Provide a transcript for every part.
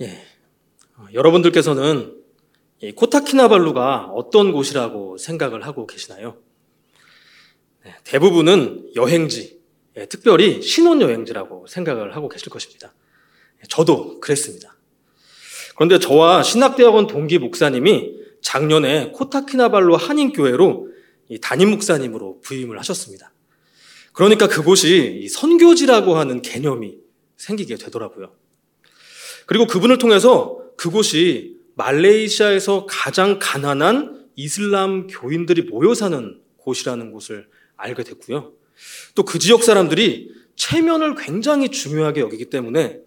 예. 어, 여러분들께서는 이 코타키나발루가 어떤 곳이라고 생각을 하고 계시나요? 네, 대부분은 여행지, 예, 특별히 신혼여행지라고 생각을 하고 계실 것입니다. 예, 저도 그랬습니다. 그런데 저와 신학대학원 동기 목사님이 작년에 코타키나발루 한인교회로 담임 목사님으로 부임을 하셨습니다. 그러니까 그곳이 선교지라고 하는 개념이 생기게 되더라고요. 그리고 그분을 통해서 그곳이 말레이시아에서 가장 가난한 이슬람 교인들이 모여 사는 곳이라는 곳을 알게 됐고요. 또 그 지역 사람들이 체면을 굉장히 중요하게 여기기 때문에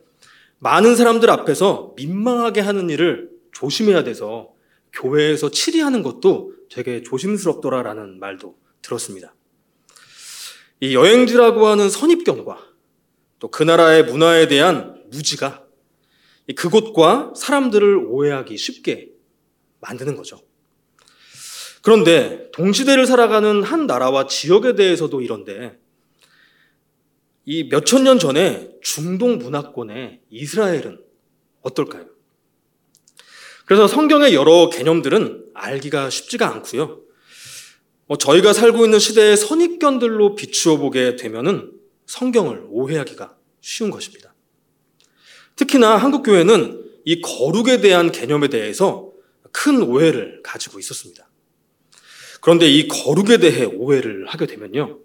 많은 사람들 앞에서 민망하게 하는 일을 조심해야 돼서 교회에서 치리하는 것도 되게 조심스럽더라라는 말도 들었습니다. 이 여행지라고 하는 선입견과 또 그 나라의 문화에 대한 무지가 그곳과 사람들을 오해하기 쉽게 만드는 거죠. 그런데 동시대를 살아가는 한 나라와 지역에 대해서도 이런데 이 몇천 년 전에 중동 문화권의 이스라엘은 어떨까요? 그래서 성경의 여러 개념들은 알기가 쉽지가 않고요. 뭐 저희가 살고 있는 시대의 선입견들로 비추어 보게 되면은 성경을 오해하기가 쉬운 것입니다. 특히나 한국 교회는 이 거룩에 대한 개념에 대해서 큰 오해를 가지고 있었습니다. 그런데 이 거룩에 대해 오해를 하게 되면요.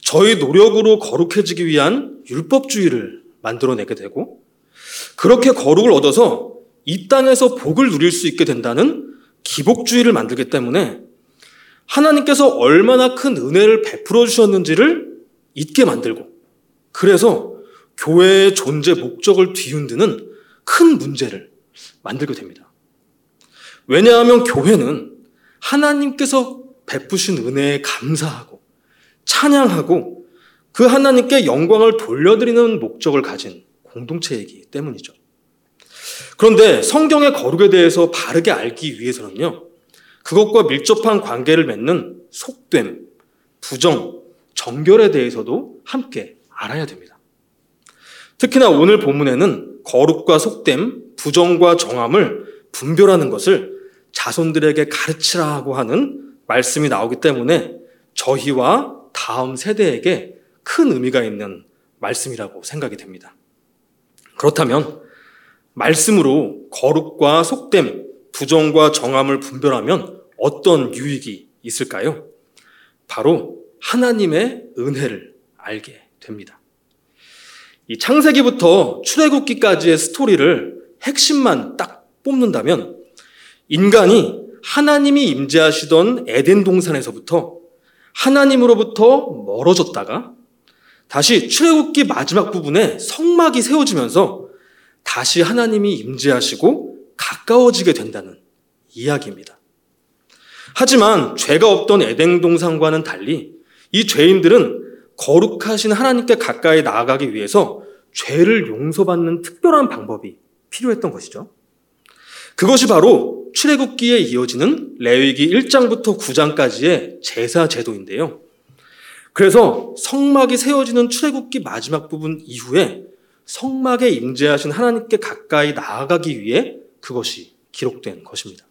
저희 노력으로 거룩해지기 위한 율법주의를 만들어내게 되고 그렇게 거룩을 얻어서 이 땅에서 복을 누릴 수 있게 된다는 기복주의를 만들기 때문에 하나님께서 얼마나 큰 은혜를 베풀어 주셨는지를 잊게 만들고 그래서 교회의 존재 목적을 뒤흔드는 큰 문제를 만들게 됩니다. 왜냐하면 교회는 하나님께서 베푸신 은혜에 감사하고 찬양하고 그 하나님께 영광을 돌려드리는 목적을 가진 공동체이기 때문이죠. 그런데 성경의 거룩에 대해서 바르게 알기 위해서는요, 그것과 밀접한 관계를 맺는 속됨, 부정, 정결에 대해서도 함께 알아야 됩니다. 특히나 오늘 본문에는 거룩과 속됨, 부정과 정함을 분별하는 것을 자손들에게 가르치라고 하는 말씀이 나오기 때문에 저희와 다음 세대에게 큰 의미가 있는 말씀이라고 생각이 됩니다. 그렇다면 말씀으로 거룩과 속됨, 부정과 정함을 분별하면 어떤 유익이 있을까요? 바로 하나님의 은혜를 알게 됩니다. 이 창세기부터 출애굽기까지의 스토리를 핵심만 딱 뽑는다면 인간이 하나님이 임재하시던 에덴 동산에서부터 하나님으로부터 멀어졌다가 다시 출애굽기 마지막 부분에 성막이 세워지면서 다시 하나님이 임재하시고 가까워지게 된다는 이야기입니다. 하지만 죄가 없던 에덴 동산과는 달리 이 죄인들은 거룩하신 하나님께 가까이 나아가기 위해서 죄를 용서받는 특별한 방법이 필요했던 것이죠. 그것이 바로 출애굽기에 이어지는 레위기 1장부터 9장까지의 제사 제도인데요. 그래서 성막이 세워지는 출애굽기 마지막 부분 이후에 성막에 임재하신 하나님께 가까이 나아가기 위해 그것이 기록된 것입니다.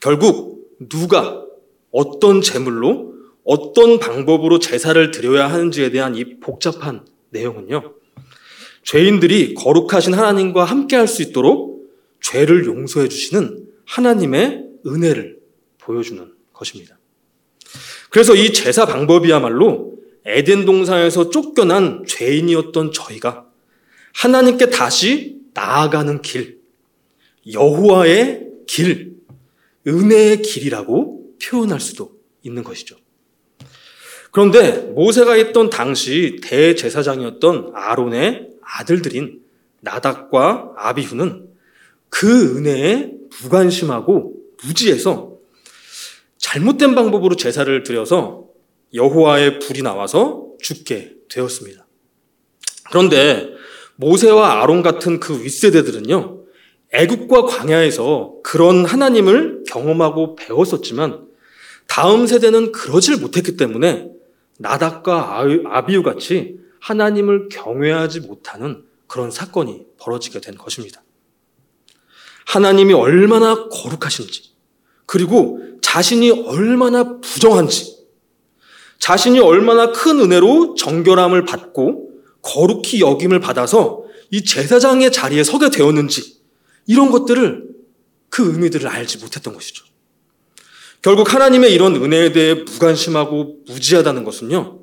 결국 누가 어떤 제물로 어떤 방법으로 제사를 드려야 하는지에 대한 이 복잡한 내용은요. 죄인들이 거룩하신 하나님과 함께 할 수 있도록 죄를 용서해 주시는 하나님의 은혜를 보여주는 것입니다. 그래서 이 제사 방법이야말로 에덴 동산에서 쫓겨난 죄인이었던 저희가 하나님께 다시 나아가는 길, 여호와의 길, 은혜의 길이라고 표현할 수도 있는 것이죠. 그런데 모세가 있던 당시 대제사장이었던 아론의 아들들인 나닥과 아비후는 그 은혜에 무관심하고 무지해서 잘못된 방법으로 제사를 드려서 여호와의 불이 나와서 죽게 되었습니다. 그런데 모세와 아론 같은 그 윗세대들은요, 애국과 광야에서 그런 하나님을 경험하고 배웠었지만 다음 세대는 그러질 못했기 때문에 나닥과 아비우 같이 하나님을 경외하지 못하는 그런 사건이 벌어지게 된 것입니다. 하나님이 얼마나 거룩하신지, 그리고 자신이 얼마나 부정한지, 자신이 얼마나 큰 은혜로 정결함을 받고 거룩히 여김을 받아서 이 제사장의 자리에 서게 되었는지, 이런 것들을 그 의미들을 알지 못했던 것이죠. 결국 하나님의 이런 은혜에 대해 무관심하고 무지하다는 것은요,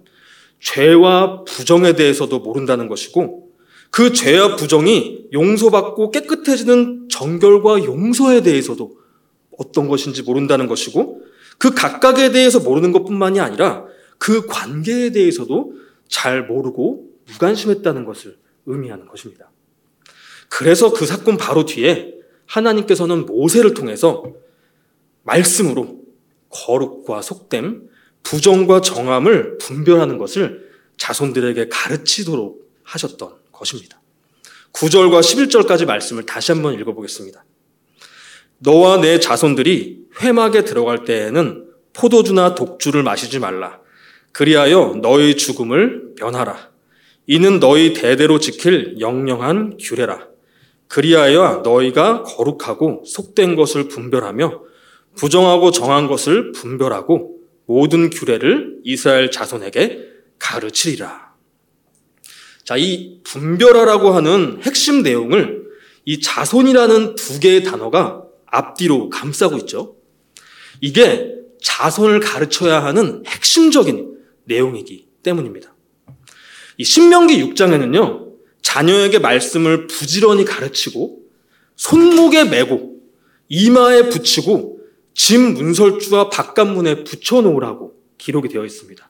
죄와 부정에 대해서도 모른다는 것이고, 그 죄와 부정이 용서받고 깨끗해지는 정결과 용서에 대해서도 어떤 것인지 모른다는 것이고, 그 각각에 대해서 모르는 것 뿐만이 아니라 그 관계에 대해서도 잘 모르고 무관심했다는 것을 의미하는 것입니다. 그래서 그 사건 바로 뒤에 하나님께서는 모세를 통해서 말씀으로 거룩과 속됨, 부정과 정함을 분별하는 것을 자손들에게 가르치도록 하셨던 것입니다. 9절과 11절까지 말씀을 다시 한번 읽어보겠습니다. 너와 내 자손들이 회막에 들어갈 때에는 포도주나 독주를 마시지 말라. 그리하여 너희 죽음을 면하라. 이는 너희 대대로 지킬 영영한 규례라. 그리하여 너희가 거룩하고 속된 것을 분별하며 부정하고 정한 것을 분별하고 모든 규례를 이스라엘 자손에게 가르치리라. 자, 이 분별하라고 하는 핵심 내용을 이 자손이라는 두 개의 단어가 앞뒤로 감싸고 있죠. 이게 자손을 가르쳐야 하는 핵심적인 내용이기 때문입니다. 이 신명기 6장에는요, 자녀에게 말씀을 부지런히 가르치고, 손목에 메고, 이마에 붙이고, 짐 문설주와 바깥문에 붙여놓으라고 기록이 되어 있습니다.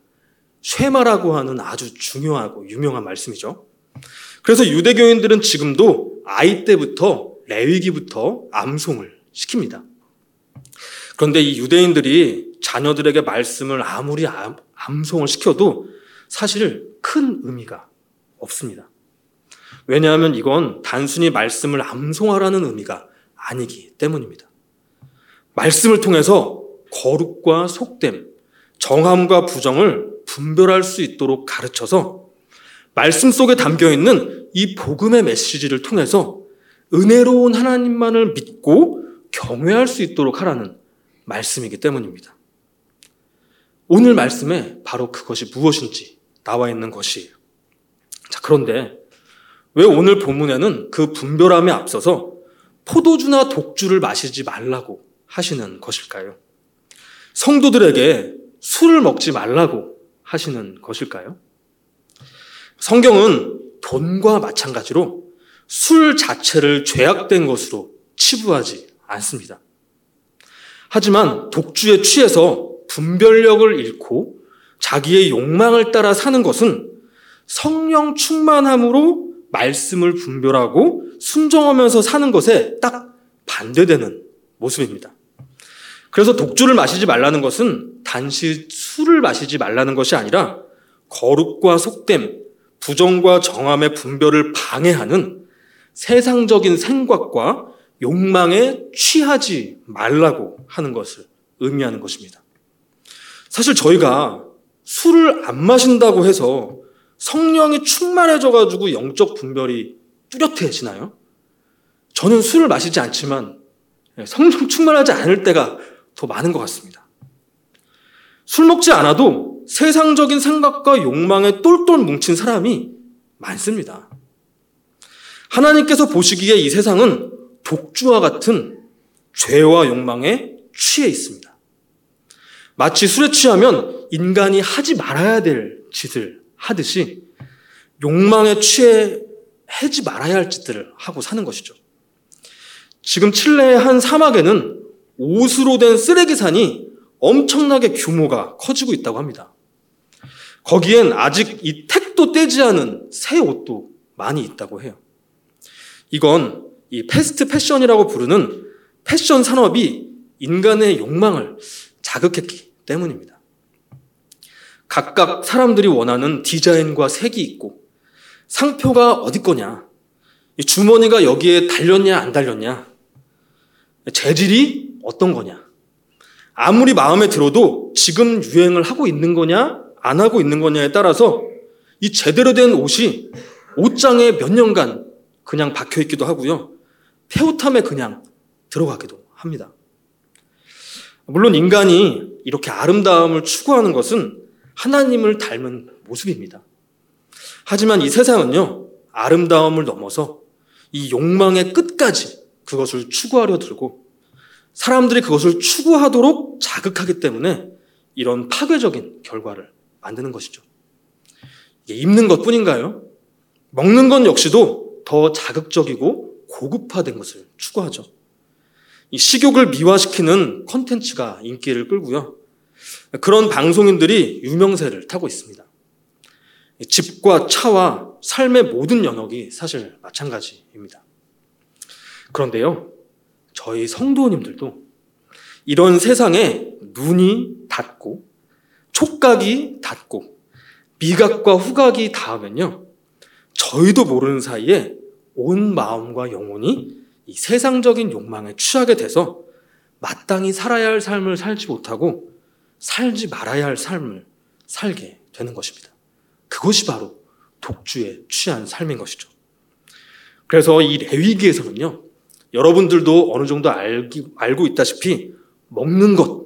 쉐마라고 하는 아주 중요하고 유명한 말씀이죠. 그래서 유대교인들은 지금도 아이 때부터 레위기부터 암송을 시킵니다. 그런데 이 유대인들이 자녀들에게 말씀을 아무리 암송을 시켜도 사실 큰 의미가 없습니다. 왜냐하면 이건 단순히 말씀을 암송하라는 의미가 아니기 때문입니다. 말씀을 통해서 거룩과 속됨, 정함과 부정을 분별할 수 있도록 가르쳐서 말씀 속에 담겨 있는 이 복음의 메시지를 통해서 은혜로운 하나님만을 믿고 경외할 수 있도록 하라는 말씀이기 때문입니다. 오늘 말씀에 바로 그것이 무엇인지 나와 있는 것이에요. 자, 그런데 왜 오늘 본문에는 그 분별함에 앞서서 포도주나 독주를 마시지 말라고 하시는 것일까요? 성도들에게 술을 먹지 말라고 하시는 것일까요? 성경은 돈과 마찬가지로 술 자체를 죄악된 것으로 치부하지 않습니다. 하지만 독주에 취해서 분별력을 잃고 자기의 욕망을 따라 사는 것은 성령 충만함으로 말씀을 분별하고 순종하면서 사는 것에 딱 반대되는 모습입니다. 그래서 독주를 마시지 말라는 것은 단지 술을 마시지 말라는 것이 아니라 거룩과 속됨, 부정과 정함의 분별을 방해하는 세상적인 생각과 욕망에 취하지 말라고 하는 것을 의미하는 것입니다. 사실 저희가 술을 안 마신다고 해서 성령이 충만해져 가지고 영적 분별이 뚜렷해지나요? 저는 술을 마시지 않지만 성령 충만하지 않을 때가 더 많은 것 같습니다. 술 먹지 않아도 세상적인 생각과 욕망에 똘똘 뭉친 사람이 많습니다. 하나님께서 보시기에 이 세상은 독주와 같은 죄와 욕망에 취해 있습니다. 마치 술에 취하면 인간이 하지 말아야 될 짓을 하듯이 욕망에 취해 하지 말아야 할 짓들을 하고 사는 것이죠. 지금 칠레의 한 사막에는 옷으로 된 쓰레기산이 엄청나게 규모가 커지고 있다고 합니다. 거기엔 아직 이 택도 떼지 않은 새 옷도 많이 있다고 해요. 이건 이 패스트 패션이라고 부르는 패션 산업이 인간의 욕망을 자극했기 때문입니다. 각각 사람들이 원하는 디자인과 색이 있고 상표가 어디 거냐, 주머니가 여기에 달렸냐 안 달렸냐, 재질이 어떤 거냐, 아무리 마음에 들어도 지금 유행을 하고 있는 거냐 안 하고 있는 거냐에 따라서 이 제대로 된 옷이 옷장에 몇 년간 그냥 박혀 있기도 하고요. 폐옷함에 그냥 들어가기도 합니다. 물론 인간이 이렇게 아름다움을 추구하는 것은 하나님을 닮은 모습입니다. 하지만 이 세상은요, 아름다움을 넘어서 이 욕망의 끝까지 그것을 추구하려 들고 사람들이 그것을 추구하도록 자극하기 때문에 이런 파괴적인 결과를 만드는 것이죠. 입는 것 뿐인가요? 먹는 것 역시도 더 자극적이고 고급화된 것을 추구하죠. 이 식욕을 미화시키는 컨텐츠가 인기를 끌고요. 그런 방송인들이 유명세를 타고 있습니다. 집과 차와 삶의 모든 영역이 사실 마찬가지입니다. 그런데요, 저희 성도님들도 이런 세상에 눈이 닿고 촉각이 닿고 미각과 후각이 닿으면요, 저희도 모르는 사이에 온 마음과 영혼이 이 세상적인 욕망에 취하게 돼서 마땅히 살아야 할 삶을 살지 못하고 살지 말아야 할 삶을 살게 되는 것입니다. 그것이 바로 독주에 취한 삶인 것이죠. 그래서 이 레위기에서는요, 여러분들도 어느 정도 알기, 알고 있다시피 먹는 것,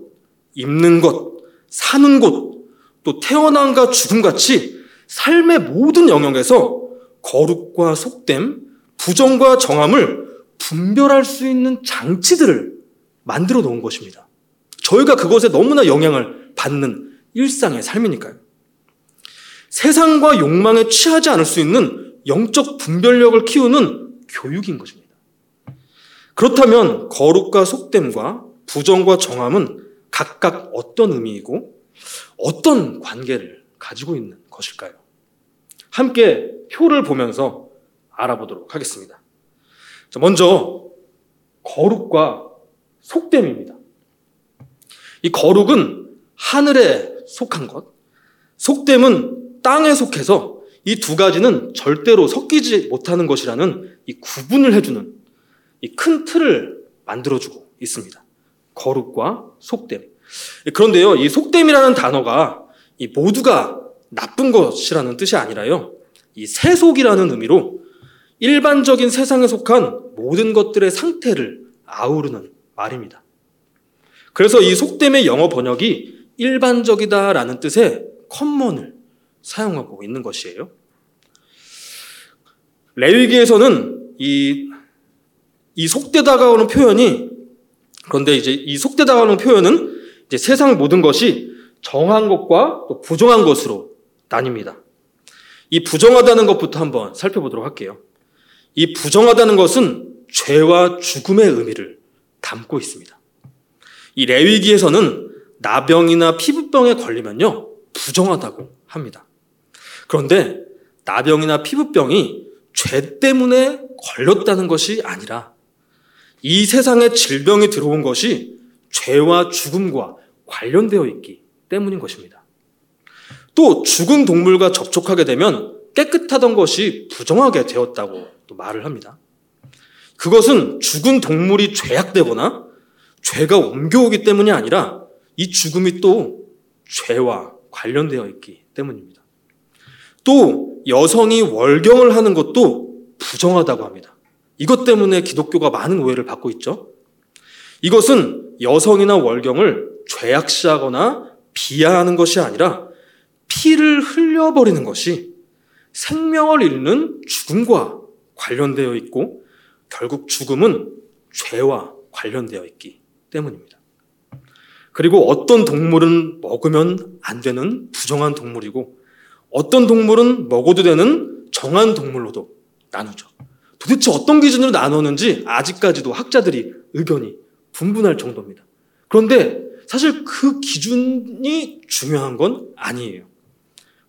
입는 것, 사는 곳, 또 태어남과 죽음 같이 삶의 모든 영역에서 거룩과 속됨, 부정과 정함을 분별할 수 있는 장치들을 만들어 놓은 것입니다. 저희가 그것에 너무나 영향을 받는 일상의 삶이니까요. 세상과 욕망에 취하지 않을 수 있는 영적 분별력을 키우는 교육인 것입니다. 그렇다면 거룩과 속됨과 부정과 정함은 각각 어떤 의미이고 어떤 관계를 가지고 있는 것일까요? 함께 표를 보면서 알아보도록 하겠습니다. 먼저 거룩과 속됨입니다. 이 거룩은 하늘에 속한 것, 속됨은 땅에 속해서 이 두 가지는 절대로 섞이지 못하는 것이라는 이 구분을 해주는 이 큰 틀을 만들어주고 있습니다. 거룩과 속됨. 그런데요, 이 속됨이라는 단어가 이 모두가 나쁜 것이라는 뜻이 아니라요, 이 세속이라는 의미로 일반적인 세상에 속한 모든 것들의 상태를 아우르는 말입니다. 그래서 이 속됨의 영어 번역이 일반적이다라는 뜻의 컴먼을 사용하고 있는 것이에요. 레위기에서는 이, 이 속되 다가오는 표현이 그런데 이제 이 속되 다가오는 표현은 이제 세상 모든 것이 정한 것과 또 부정한 것으로 나뉩니다. 이 부정하다는 것부터 한번 살펴보도록 할게요. 이 부정하다는 것은 죄와 죽음의 의미를 담고 있습니다. 이 레위기에서는 나병이나 피부병에 걸리면요, 부정하다고 합니다. 그런데 나병이나 피부병이 죄 때문에 걸렸다는 것이 아니라 이 세상에 질병이 들어온 것이 죄와 죽음과 관련되어 있기 때문인 것입니다. 또 죽은 동물과 접촉하게 되면 깨끗하던 것이 부정하게 되었다고 또 말을 합니다. 그것은 죽은 동물이 죄악되거나 죄가 옮겨오기 때문이 아니라 이 죽음이 또 죄와 관련되어 있기 때문입니다. 또 여성이 월경을 하는 것도 부정하다고 합니다. 이것 때문에 기독교가 많은 오해를 받고 있죠. 이것은 여성이나 월경을 죄악시하거나 비하하는 것이 아니라 피를 흘려버리는 것이 생명을 잃는 죽음과 관련되어 있고 결국 죽음은 죄와 관련되어 있기 때문입니다. 그리고 어떤 동물은 먹으면 안 되는 부정한 동물이고 어떤 동물은 먹어도 되는 정한 동물로도 나누죠. 도대체 어떤 기준으로 나누는지 아직까지도 학자들이 의견이 분분할 정도입니다. 그런데 사실 그 기준이 중요한 건 아니에요.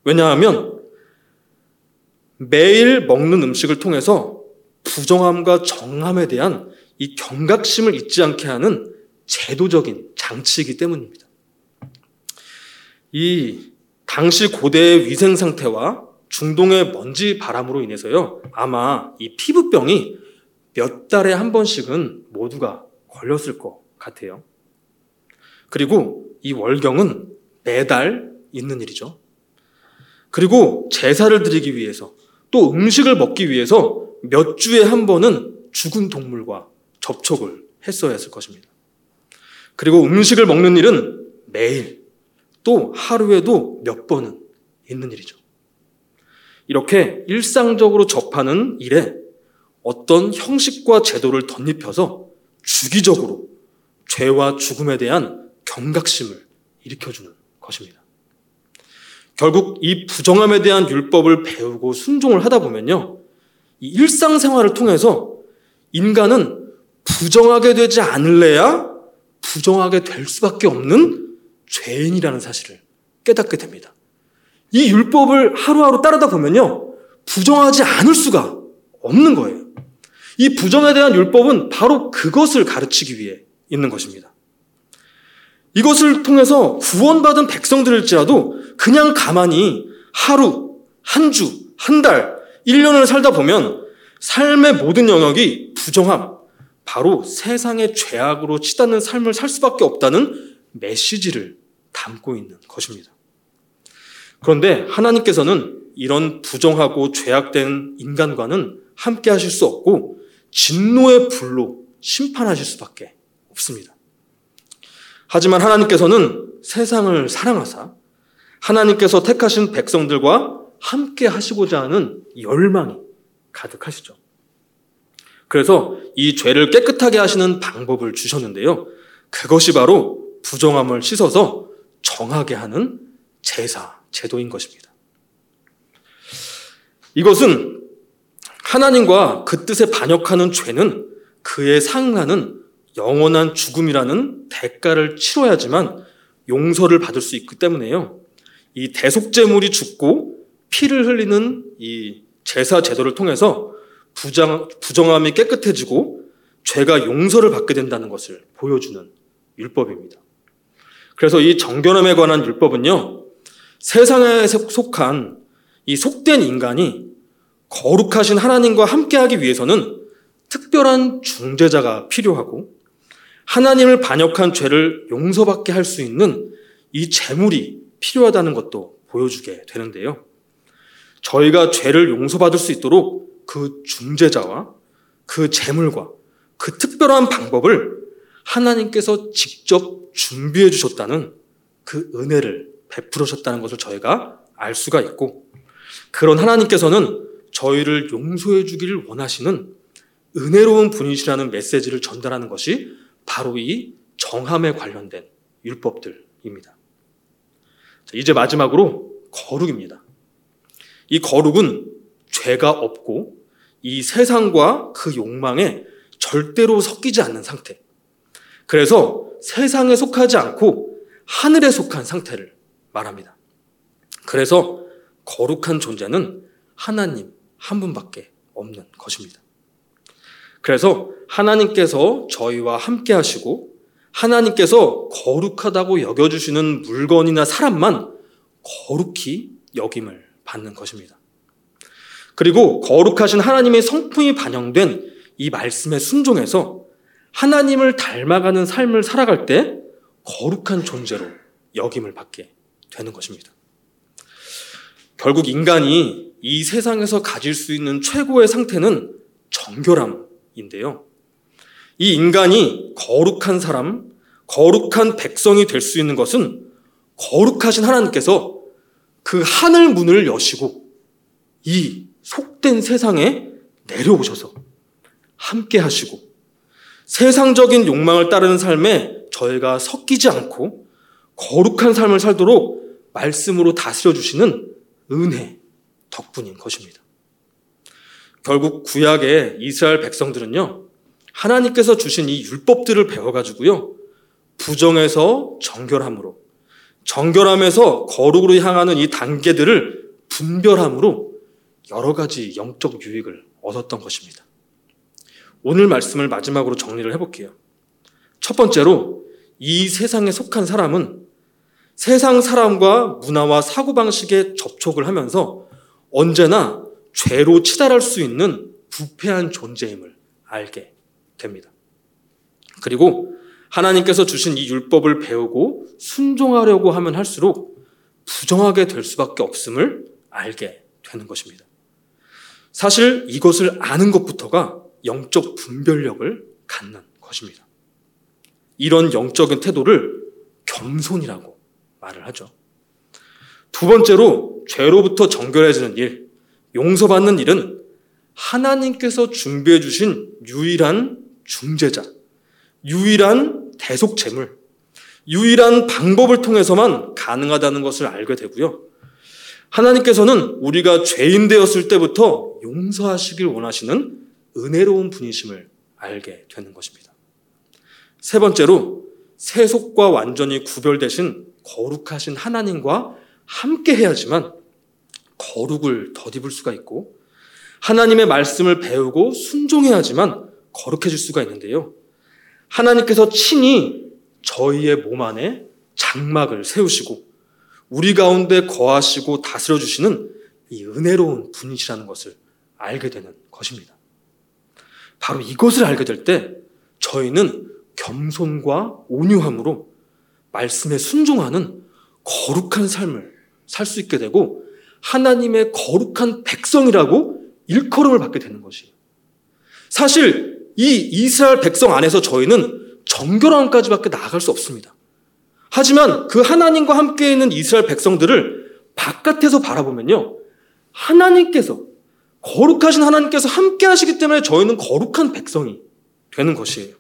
왜냐하면 매일 먹는 음식을 통해서 부정함과 정함에 대한 이 경각심을 잊지 않게 하는 제도적인 장치이기 때문입니다. 이 당시 고대의 위생 상태와 중동의 먼지 바람으로 인해서요, 아마 이 피부병이 몇 달에 한 번씩은 모두가 걸렸을 것 같아요. 그리고 이 월경은 매달 있는 일이죠. 그리고 제사를 드리기 위해서 또 음식을 먹기 위해서 몇 주에 한 번은 죽은 동물과 접촉을 했어야 했을 것입니다. 그리고 음식을 먹는 일은 매일 또 하루에도 몇 번은 있는 일이죠. 이렇게 일상적으로 접하는 일에 어떤 형식과 제도를 덧입혀서 주기적으로 죄와 죽음에 대한 경각심을 일으켜주는 것입니다. 결국 이 부정함에 대한 율법을 배우고 순종을 하다 보면요. 이 일상생활을 통해서 인간은 부정하게 되지 않을래야 부정하게 될 수밖에 없는 죄인이라는 사실을 깨닫게 됩니다. 이 율법을 하루하루 따르다 보면요. 부정하지 않을 수가 없는 거예요. 이 부정에 대한 율법은 바로 그것을 가르치기 위해 있는 것입니다. 이것을 통해서 구원받은 백성들일지라도 그냥 가만히 하루, 한 주, 한 달, 1년을 살다 보면 삶의 모든 영역이 부정함, 바로 세상의 죄악으로 치닫는 삶을 살 수밖에 없다는 메시지를 담고 있는 것입니다. 그런데 하나님께서는 이런 부정하고 죄악된 인간과는 함께 하실 수 없고 진노의 불로 심판하실 수밖에 없습니다. 하지만 하나님께서는 세상을 사랑하사 하나님께서 택하신 백성들과 함께 하시고자 하는 열망이 가득하시죠. 그래서 이 죄를 깨끗하게 하시는 방법을 주셨는데요. 그것이 바로 부정함을 씻어서 정하게 하는 제사, 제도인 것입니다. 이것은 하나님과 그 뜻에 반역하는 죄는 그에 상응하는 영원한 죽음이라는 대가를 치러야지만 용서를 받을 수 있기 때문에요. 이 대속제물이 죽고 피를 흘리는 이 제사 제도를 통해서 부정, 부정함이 깨끗해지고 죄가 용서를 받게 된다는 것을 보여주는 율법입니다. 그래서 이 정결함에 관한 율법은요, 세상에 속한 이 속된 인간이 거룩하신 하나님과 함께하기 위해서는 특별한 중재자가 필요하고 하나님을 반역한 죄를 용서받게 할 수 있는 이 재물이 필요하다는 것도 보여주게 되는데요. 저희가 죄를 용서받을 수 있도록 그 중재자와 그 재물과 그 특별한 방법을 하나님께서 직접 준비해 주셨다는 그 은혜를 베풀으셨다는 것을 저희가 알 수가 있고 그런 하나님께서는 저희를 용서해 주기를 원하시는 은혜로운 분이시라는 메시지를 전달하는 것이 바로 이 정함에 관련된 율법들입니다. 이제 마지막으로 거룩입니다. 이 거룩은 죄가 없고 이 세상과 그 욕망에 절대로 섞이지 않는 상태. 그래서 세상에 속하지 않고 하늘에 속한 상태를 말합니다. 그래서 거룩한 존재는 하나님 한 분밖에 없는 것입니다. 그래서 하나님께서 저희와 함께 하시고 하나님께서 거룩하다고 여겨주시는 물건이나 사람만 거룩히 여김을 받는 것입니다. 그리고 거룩하신 하나님의 성품이 반영된 이 말씀에 순종해서 하나님을 닮아가는 삶을 살아갈 때 거룩한 존재로 여김을 받게 되는 것입니다. 결국 인간이 이 세상에서 가질 수 있는 최고의 상태는 정결함인데요. 이 인간이 거룩한 사람, 거룩한 백성이 될 수 있는 것은 거룩하신 하나님께서 그 하늘 문을 여시고 이 속된 세상에 내려오셔서 함께 하시고 세상적인 욕망을 따르는 삶에 저희가 섞이지 않고 거룩한 삶을 살도록 말씀으로 다스려 주시는 은혜 덕분인 것입니다. 결국 구약의 이스라엘 백성들은요, 하나님께서 주신 이 율법들을 배워가지고요, 부정에서 정결함으로, 정결함에서 거룩으로 향하는 이 단계들을 분별함으로 여러 가지 영적 유익을 얻었던 것입니다. 오늘 말씀을 마지막으로 정리를 해볼게요. 첫 번째로, 이 세상에 속한 사람은 세상 사람과 문화와 사고방식에 접촉을 하면서 언제나 죄로 치달할 수 있는 부패한 존재임을 알게 됩니다. 그리고 하나님께서 주신 이 율법을 배우고 순종하려고 하면 할수록 부정하게 될 수밖에 없음을 알게 되는 것입니다. 사실 이것을 아는 것부터가 영적 분별력을 갖는 것입니다. 이런 영적인 태도를 겸손이라고 말을 하죠. 두 번째로 죄로부터 정결해지는 일, 용서받는 일은 하나님께서 준비해 주신 유일한 중재자, 유일한 대속 제물, 유일한 방법을 통해서만 가능하다는 것을 알게 되고요. 하나님께서는 우리가 죄인 되었을 때부터 용서하시길 원하시는 은혜로운 분이심을 알게 되는 것입니다. 세 번째로 세속과 완전히 구별되신 거룩하신 하나님과 함께 해야지만 거룩을 덧입을 수가 있고 하나님의 말씀을 배우고 순종해야지만 거룩해질 수가 있는데요. 하나님께서 친히 저희의 몸 안에 장막을 세우시고 우리 가운데 거하시고 다스려 주시는 이 은혜로운 분이시라는 것을 알게 되는 것입니다. 바로 이것을 알게 될 때 저희는 겸손과 온유함으로 말씀에 순종하는 거룩한 삶을 살 수 있게 되고 하나님의 거룩한 백성이라고 일컬음을 받게 되는 것이에요. 사실 이 이스라엘 백성 안에서 저희는 정결함까지밖에 나아갈 수 없습니다. 하지만 그 하나님과 함께 있는 이스라엘 백성들을 바깥에서 바라보면요. 하나님께서 거룩하신 하나님께서 함께 하시기 때문에 저희는 거룩한 백성이 되는 것이에요.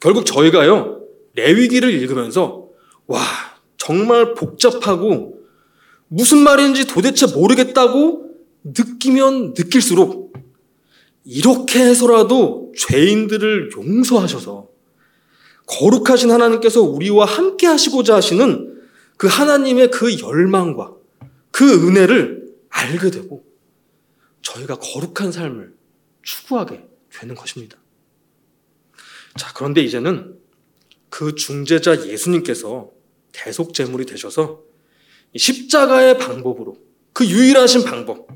결국 저희가요. 레위기를 읽으면서 와, 정말 복잡하고 무슨 말인지 도대체 모르겠다고 느끼면 느낄수록 이렇게 해서라도 죄인들을 용서하셔서 거룩하신 하나님께서 우리와 함께 하시고자 하시는 그 하나님의 그 열망과 그 은혜를 알게 되고 저희가 거룩한 삶을 추구하게 되는 것입니다. 자, 그런데 이제는 그 중재자 예수님께서 대속 제물이 되셔서 십자가의 방법으로 그 유일하신 방법,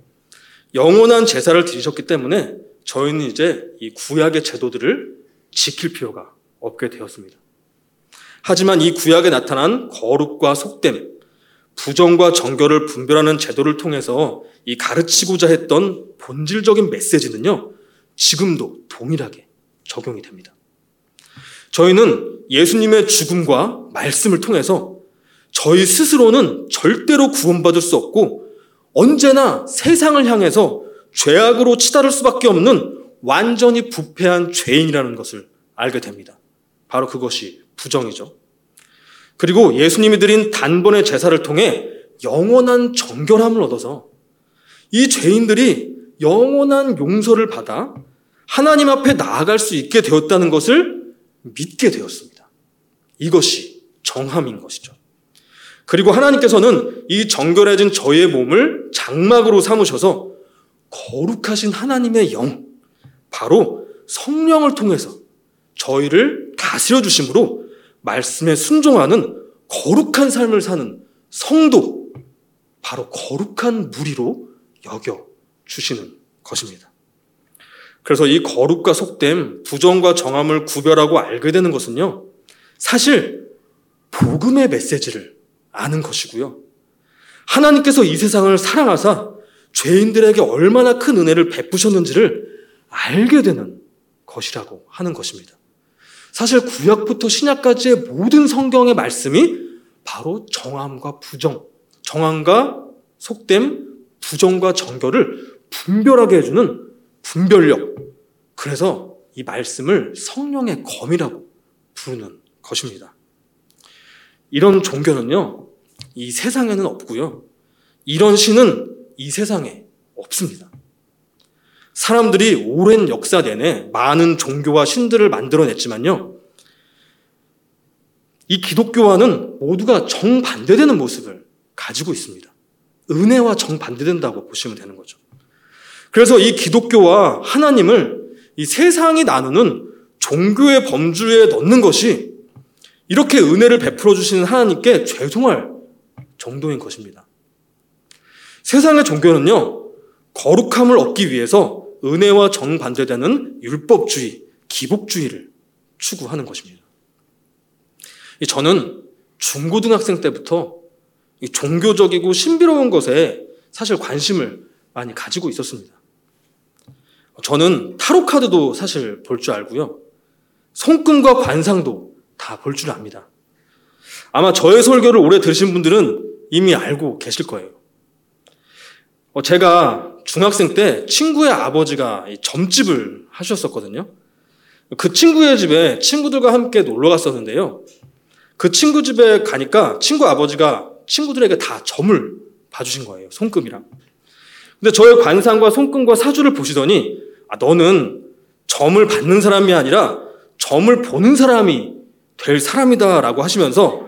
영원한 제사를 드리셨기 때문에 저희는 이제 이 구약의 제도들을 지킬 필요가 없게 되었습니다. 하지만 이 구약에 나타난 거룩과 속됨, 부정과 정결을 분별하는 제도를 통해서 이 가르치고자 했던 본질적인 메시지는요, 지금도 동일하게 적용이 됩니다. 저희는 예수님의 죽음과 말씀을 통해서 저희 스스로는 절대로 구원받을 수 없고 언제나 세상을 향해서 죄악으로 치달을 수밖에 없는 완전히 부패한 죄인이라는 것을 알게 됩니다. 바로 그것이 부정이죠. 그리고 예수님이 드린 단번의 제사를 통해 영원한 정결함을 얻어서 이 죄인들이 영원한 용서를 받아 하나님 앞에 나아갈 수 있게 되었다는 것을 믿게 되었습니다. 이것이 정함인 것이죠. 그리고 하나님께서는 이 정결해진 저희의 몸을 장막으로 삼으셔서 거룩하신 하나님의 영, 바로 성령을 통해서 저희를 다스려 주심으로 말씀에 순종하는 거룩한 삶을 사는 성도, 바로 거룩한 무리로 여겨 주시는 것입니다. 그래서 이 거룩과 속됨, 부정과 정함을 구별하고 알게 되는 것은요, 사실 복음의 메시지를 아는 것이고요. 하나님께서 이 세상을 사랑하사 죄인들에게 얼마나 큰 은혜를 베푸셨는지를 알게 되는 것이라고 하는 것입니다. 사실 구약부터 신약까지의 모든 성경의 말씀이 바로 정함과 부정, 정함과 속됨, 부정과 정결을 분별하게 해주는 분별력. 그래서 이 말씀을 성령의 검이라고 부르는 것입니다. 이런 종교는요, 이 세상에는 없고요. 이런 신은 이 세상에 없습니다. 사람들이 오랜 역사 내내 많은 종교와 신들을 만들어냈지만요. 이 기독교와는 모두가 정반대되는 모습을 가지고 있습니다. 은혜와 정반대된다고 보시면 되는 거죠. 그래서 이 기독교와 하나님을 이 세상이 나누는 종교의 범주에 넣는 것이 이렇게 은혜를 베풀어 주시는 하나님께 죄송할 정도인 것입니다. 세상의 종교는요, 거룩함을 얻기 위해서 은혜와 정반대되는 율법주의, 기복주의를 추구하는 것입니다. 저는 중고등학생 때부터 종교적이고 신비로운 것에 사실 관심을 많이 가지고 있었습니다. 저는 타로카드도 사실 볼 줄 알고요. 손금과 관상도 다 볼 줄 압니다. 아마 저의 설교를 오래 들으신 분들은 이미 알고 계실 거예요. 어, 제가 중학생 때 친구의 아버지가 점집을 하셨었거든요. 그 친구의 집에 친구들과 함께 놀러 갔었는데요. 그 친구 집에 가니까 친구 아버지가 친구들에게 다 점을 봐주신 거예요. 손금이랑. 근데 저의 관상과 손금과 사주를 보시더니 아, 너는 점을 받는 사람이 아니라 점을 보는 사람이 될 사람이다라고 하시면서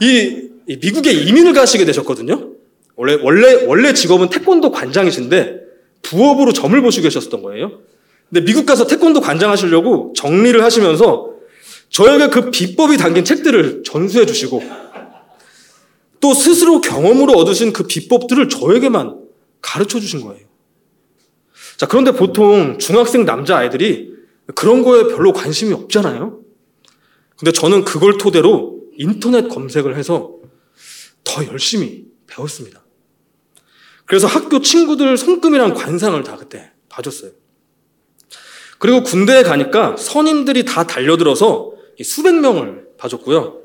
이, 이 미국에 이민을 가시게 되셨거든요. 원래 원래 원래 직업은 태권도 관장이신데 부업으로 점을 보시고 계셨던 거예요. 근데 미국 가서 태권도 관장 하시려고 정리를 하시면서 저에게 그 비법이 담긴 책들을 전수해 주시고 또 스스로 경험으로 얻으신 그 비법들을 저에게만 가르쳐 주신 거예요. 자, 그런데 보통 중학생 남자 아이들이 그런 거에 별로 관심이 없잖아요. 근데 저는 그걸 토대로 인터넷 검색을 해서 더 열심히 배웠습니다. 그래서 학교 친구들 손금이랑 관상을 다 그때 봐줬어요. 그리고 군대에 가니까 선임들이 다 달려들어서 수백 명을 봐줬고요.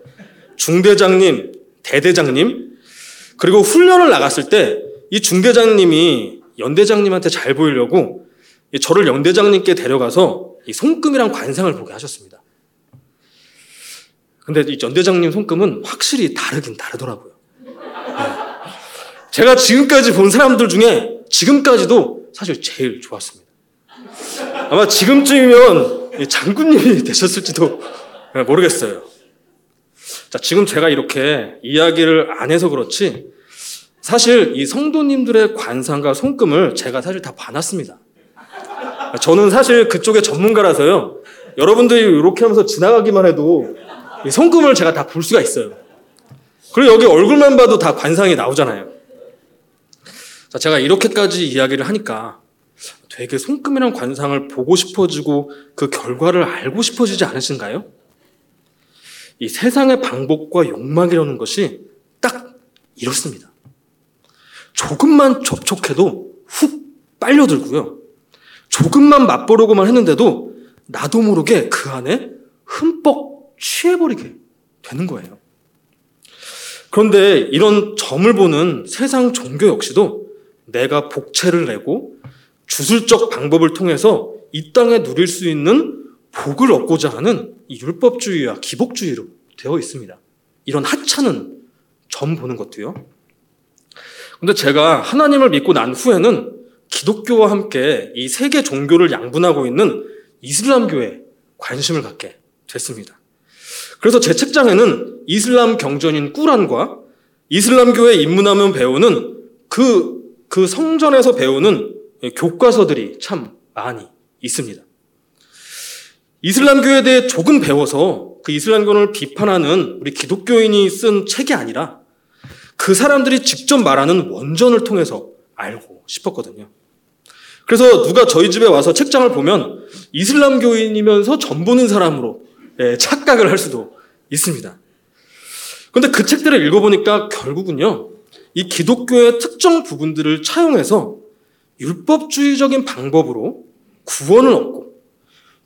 중대장님, 대대장님, 그리고 훈련을 나갔을 때 이 중대장님이 연대장님한테 잘 보이려고 저를 연대장님께 데려가서 이 손금이랑 관상을 보게 하셨습니다. 근데 이 연대장님 손금은 확실히 다르긴 다르더라고요. 네. 제가 지금까지 본 사람들 중에 지금까지도 사실 제일 좋았습니다. 아마 지금쯤이면 장군님이 되셨을지도 모르겠어요. 자, 지금 제가 이렇게 이야기를 안 해서 그렇지 사실 이 성도님들의 관상과 손금을 제가 사실 다 봐놨습니다. 저는 사실 그쪽의 전문가라서요. 여러분들이 이렇게 하면서 지나가기만 해도 손금을 제가 다 볼 수가 있어요. 그리고 여기 얼굴만 봐도 다 관상이 나오잖아요. 자, 제가 이렇게까지 이야기를 하니까 되게 손금이랑 관상을 보고 싶어지고 그 결과를 알고 싶어지지 않으신가요? 이 세상의 방법과 욕망이라는 것이 딱 이렇습니다. 조금만 접촉해도 훅 빨려들고요. 조금만 맛보려고만 했는데도 나도 모르게 그 안에 흠뻑 취해버리게 되는 거예요. 그런데 이런 점을 보는 세상 종교 역시도 내가 복채를 내고 주술적 방법을 통해서 이 땅에 누릴 수 있는 복을 얻고자 하는 율법주의와 기복주의로 되어 있습니다. 이런 하찮은 점 보는 것도요. 근데 제가 하나님을 믿고 난 후에는 기독교와 함께 이 세계 종교를 양분하고 있는 이슬람교에 관심을 갖게 됐습니다. 그래서 제 책장에는 이슬람 경전인 꾸란과 이슬람교에 입문하면 배우는 그, 그 성전에서 배우는 교과서들이 참 많이 있습니다. 이슬람교에 대해 조금 배워서 그 이슬람교를 비판하는 우리 기독교인이 쓴 책이 아니라 그 사람들이 직접 말하는 원전을 통해서 알고 싶었거든요. 그래서 누가 저희 집에 와서 책장을 보면 이슬람교인이면서 점 보는 사람으로 예, 착각을 할 수도 있습니다. 그런데 그 책들을 읽어보니까 결국은요, 이 기독교의 특정 부분들을 차용해서 율법주의적인 방법으로 구원을 얻고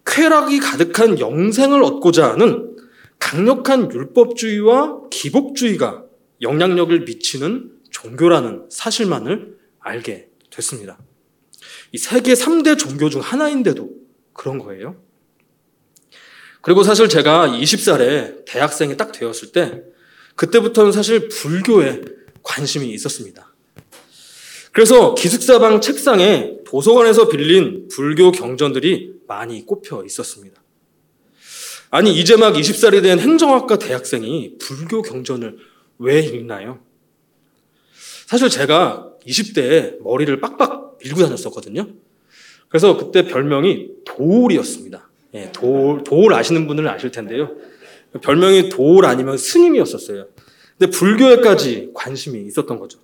쾌락이 가득한 영생을 얻고자 하는 강력한 율법주의와 기복주의가 영향력을 미치는 종교라는 사실만을 알게 됐습니다. 이 세계 3대 종교 중 하나인데도 그런 거예요. 그리고 사실 제가 20살에 대학생이 딱 되었을 때 그때부터는 사실 불교에 관심이 있었습니다. 그래서 기숙사방 책상에 도서관에서 빌린 불교 경전들이 많이 꼽혀 있었습니다. 아니, 이제 막 20살이 된 행정학과 대학생이 불교 경전을 왜 읽나요? 사실 제가 20대에 머리를 빡빡 밀고 다녔었거든요. 그래서 그때 별명이 도울이었습니다. 예, 도울, 아시는 분들은 아실 텐데요. 별명이 도울 아니면 스님이었었어요. 근데 불교에까지 관심이 있었던 거죠.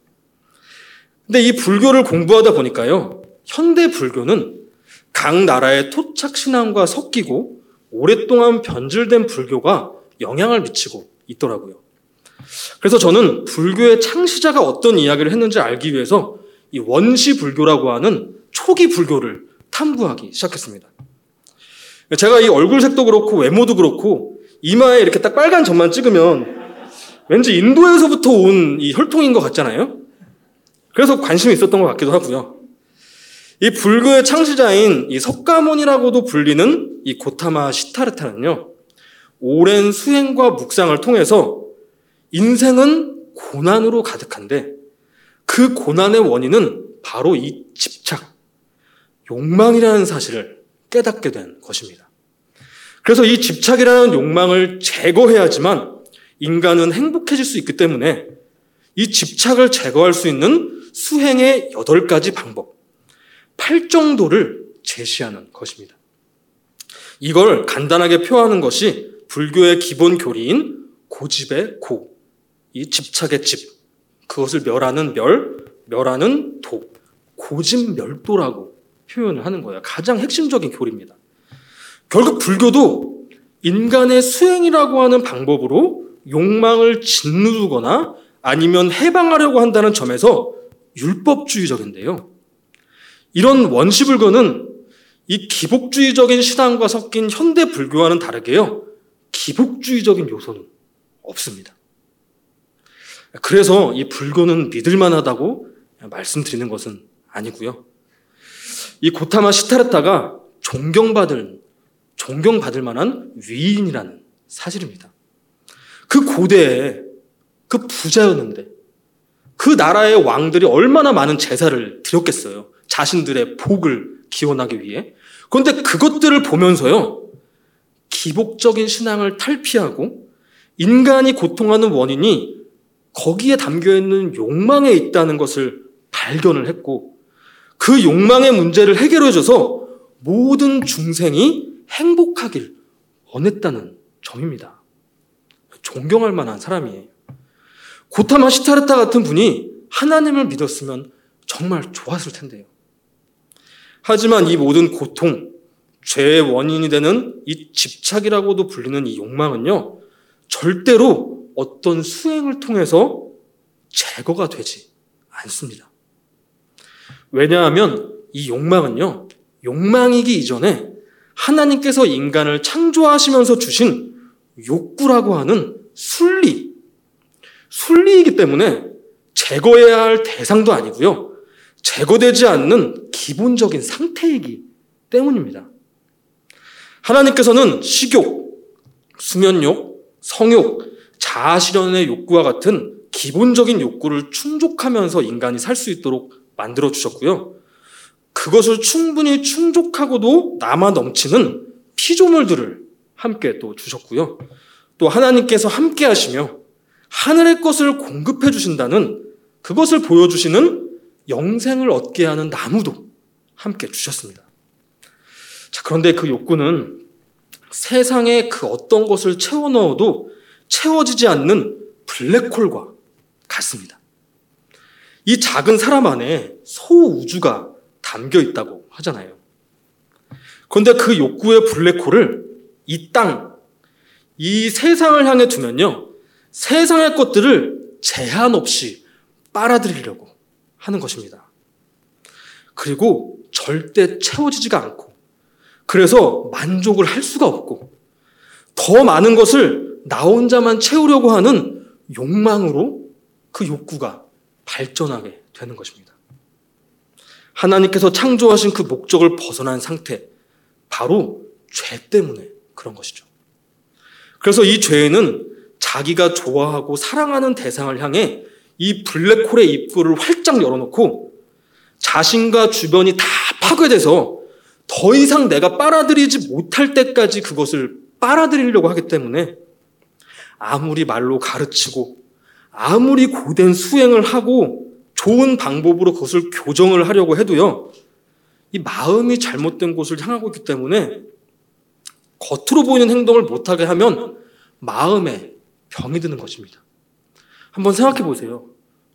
근데 이 불교를 공부하다 보니까요, 현대 불교는 각 나라의 토착 신앙과 섞이고 오랫동안 변질된 불교가 영향을 미치고 있더라고요. 그래서 저는 불교의 창시자가 어떤 이야기를 했는지 알기 위해서 이 원시 불교라고 하는 초기 불교를 탐구하기 시작했습니다. 제가 이 얼굴 색도 그렇고 외모도 그렇고 이마에 이렇게 딱 빨간 점만 찍으면 왠지 인도에서부터 온 이 혈통인 것 같잖아요. 그래서 관심이 있었던 것 같기도 하고요. 이 불교의 창시자인 이 석가모니라고도 불리는 이 고타마 시타르타는요, 오랜 수행과 묵상을 통해서 인생은 고난으로 가득한데 그 고난의 원인은 바로 이 집착, 욕망이라는 사실을 깨닫게 된 것입니다. 그래서 이 집착이라는 욕망을 제거해야지만 인간은 행복해질 수 있기 때문에 이 집착을 제거할 수 있는 수행의 여덟 가지 방법, 8정도를 제시하는 것입니다. 이걸 간단하게 표하는 것이 불교의 기본 교리인 고집의 고, 이 집착의 집, 그것을 멸하는 멸, 멸하는 도, 고집 멸도라고 표현을 하는 거예요. 가장 핵심적인 교리입니다. 결국 불교도 인간의 수행이라고 하는 방법으로 욕망을 짓누르거나 아니면 해방하려고 한다는 점에서 율법주의적인데요. 이런 원시불교는 이 기복주의적인 신앙과 섞인 현대 불교와는 다르게요. 기복주의적인 요소는 없습니다. 그래서 이 불교는 믿을 만하다고 말씀드리는 것은 아니고요. 이 고타마 시타르타가 존경받을 존경받을 만한 위인이라는 사실입니다. 그 고대에 그 부자였는데 그 나라의 왕들이 얼마나 많은 제사를 드렸겠어요. 자신들의 복을 기원하기 위해. 그런데 그것들을 보면서요. 기복적인 신앙을 탈피하고 인간이 고통하는 원인이 거기에 담겨 있는 욕망에 있다는 것을 발견을 했고 그 욕망의 문제를 해결해줘서 모든 중생이 행복하길 원했다는 점입니다. 존경할 만한 사람이에요. 고타마 시타르타 같은 분이 하나님을 믿었으면 정말 좋았을 텐데요. 하지만 이 모든 고통, 죄의 원인이 되는 이 집착이라고도 불리는 이 욕망은요, 절대로 어떤 수행을 통해서 제거가 되지 않습니다. 왜냐하면 이 욕망은요, 욕망이기 이전에 하나님께서 인간을 창조하시면서 주신 욕구라고 하는 순리, 순리이기 때문에 제거해야 할 대상도 아니고요. 제거되지 않는 기본적인 상태이기 때문입니다. 하나님께서는 식욕, 수면욕, 성욕, 자아실현의 욕구와 같은 기본적인 욕구를 충족하면서 인간이 살 수 있도록 만들어 주셨고요. 그것을 충분히 충족하고도 남아 넘치는 피조물들을 함께 또 주셨고요. 또 하나님께서 함께 하시며 하늘의 것을 공급해 주신다는 그것을 보여주시는 영생을 얻게 하는 나무도 함께 주셨습니다. 자, 그런데 그 욕구는 세상에 그 어떤 것을 채워 넣어도 채워지지 않는 블랙홀과 같습니다. 이 작은 사람 안에 소우주가 담겨 있다고 하잖아요. 그런데 그 욕구의 블랙홀을 이 땅, 이 세상을 향해 두면요. 세상의 것들을 제한 없이 빨아들이려고 하는 것입니다. 그리고 절대 채워지지가 않고, 그래서 만족을 할 수가 없고, 더 많은 것을 나 혼자만 채우려고 하는 욕망으로 그 욕구가 발전하게 되는 것입니다. 하나님께서 창조하신 그 목적을 벗어난 상태, 바로 죄 때문에 그런 것이죠. 그래서 이 죄는 자기가 좋아하고 사랑하는 대상을 향해 이 블랙홀의 입구를 활짝 열어놓고 자신과 주변이 다 파괴돼서 더 이상 내가 빨아들이지 못할 때까지 그것을 빨아들이려고 하기 때문에 아무리 말로 가르치고 아무리 고된 수행을 하고 좋은 방법으로 그것을 교정을 하려고 해도요, 이 마음이 잘못된 곳을 향하고 있기 때문에 겉으로 보이는 행동을 못하게 하면 마음에 병이 드는 것입니다. 한번 생각해 보세요.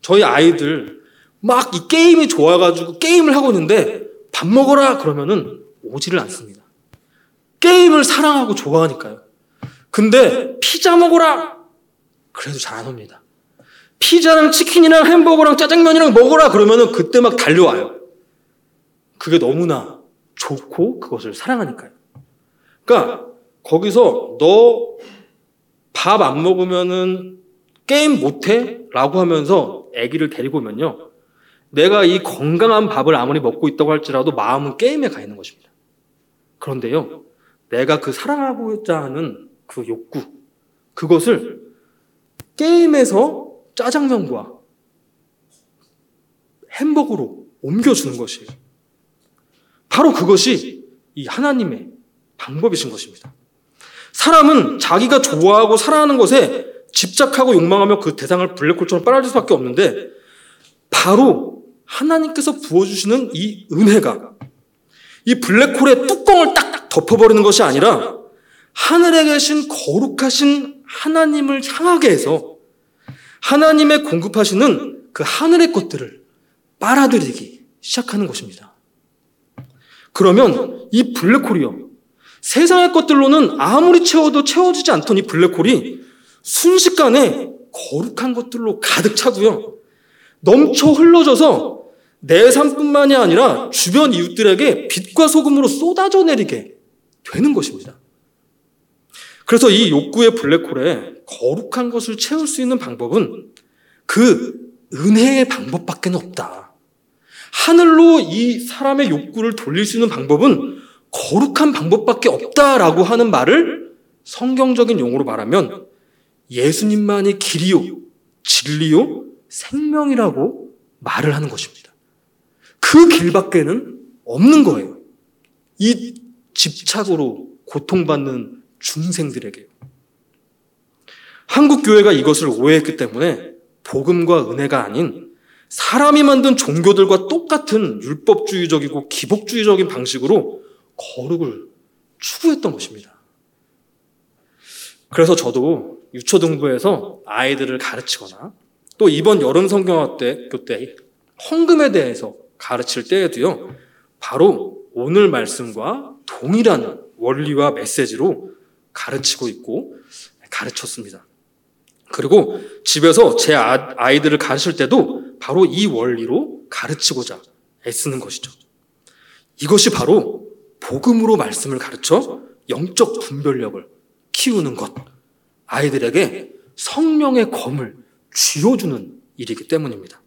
저희 아이들 막 이 게임이 좋아가지고 게임을 하고 있는데 밥 먹어라 그러면은 오지를 않습니다. 게임을 사랑하고 좋아하니까요. 근데 피자 먹어라 그래도 잘 안 옵니다. 피자랑 치킨이랑 햄버거랑 짜장면이랑 먹어라 그러면은 그때 막 달려와요. 그게 너무나 좋고 그것을 사랑하니까요. 그러니까 거기서 너 밥 안 먹으면은 게임 못해? 라고 하면서 아기를 데리고 오면요. 내가 이 건강한 밥을 아무리 먹고 있다고 할지라도 마음은 게임에 가 있는 것입니다. 그런데요. 내가 그 사랑하고자 하는 그 욕구, 그것을 게임에서 짜장면과 햄버거로 옮겨주는 것이에요. 바로 그것이 이 하나님의 방법이신 것입니다. 사람은 자기가 좋아하고 사랑하는 것에 집착하고 욕망하며 그 대상을 블랙홀처럼 빨아들 수밖에 없는데 바로 하나님께서 부어주시는 이 은혜가 이 블랙홀의 뚜껑을 딱딱 덮어버리는 것이 아니라 하늘에 계신 거룩하신 하나님을 향하게 해서 하나님의 공급하시는 그 하늘의 것들을 빨아들이기 시작하는 것입니다. 그러면 이 블랙홀이요. 세상의 것들로는 아무리 채워도 채워지지 않던 이 블랙홀이 순식간에 거룩한 것들로 가득 차고요. 넘쳐 흘러져서 내 삶뿐만이 아니라 주변 이웃들에게 빛과 소금으로 쏟아져 내리게 되는 것입니다. 그래서 이 욕구의 블랙홀에 거룩한 것을 채울 수 있는 방법은 그 은혜의 방법밖에 없다. 하늘로 이 사람의 욕구를 돌릴 수 있는 방법은 거룩한 방법밖에 없다라고 하는 말을 성경적인 용어로 말하면 예수님만이 길이요, 진리요, 생명이라고 말을 하는 것입니다. 그 길밖에는 없는 거예요. 이 집착으로 고통받는 중생들에게요. 한국 교회가 이것을 오해했기 때문에 복음과 은혜가 아닌 사람이 만든 종교들과 똑같은 율법주의적이고 기복주의적인 방식으로 거룩을 추구했던 것입니다. 그래서 저도 유초등부에서 아이들을 가르치거나 또 이번 여름 성경학교 때 헌금에 대해서 가르칠 때에도요, 바로 오늘 말씀과 동일한 원리와 메시지로 가르치고 있고 가르쳤습니다. 그리고 집에서 제 아, 아이들을 가르칠 때도 바로 이 원리로 가르치고자 애쓰는 것이죠. 이것이 바로 복음으로 말씀을 가르쳐 영적 분별력을 키우는 것, 아이들에게 성령의 검을 쥐어주는 일이기 때문입니다.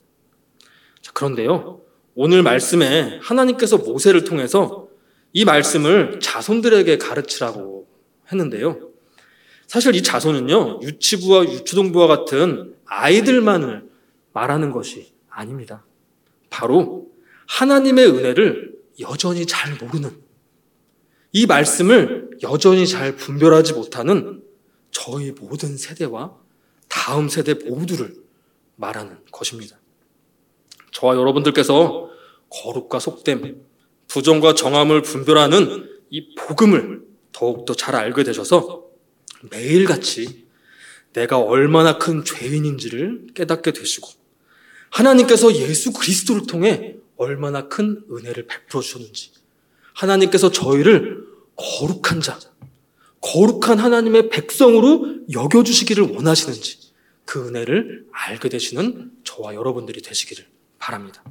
자, 그런데요, 오늘 말씀에 하나님께서 모세를 통해서 이 말씀을 자손들에게 가르치라고 했는데요. 사실 이 자손은요, 유치부와 유초등부와 같은 아이들만을 말하는 것이 아닙니다. 바로 하나님의 은혜를 여전히 잘 모르는 이 말씀을 여전히 잘 분별하지 못하는 저희 모든 세대와 다음 세대 모두를 말하는 것입니다. 저와 여러분들께서 거룩과 속됨, 부정과 정함을 분별하는 이 복음을 더욱더 잘 알게 되셔서 매일같이 내가 얼마나 큰 죄인인지를 깨닫게 되시고 하나님께서 예수 그리스도를 통해 얼마나 큰 은혜를 베풀어 주셨는지 하나님께서 저희를 거룩한 자, 거룩한 하나님의 백성으로 여겨주시기를 원하시는지 그 은혜를 알게 되시는 저와 여러분들이 되시기를 바랍니다.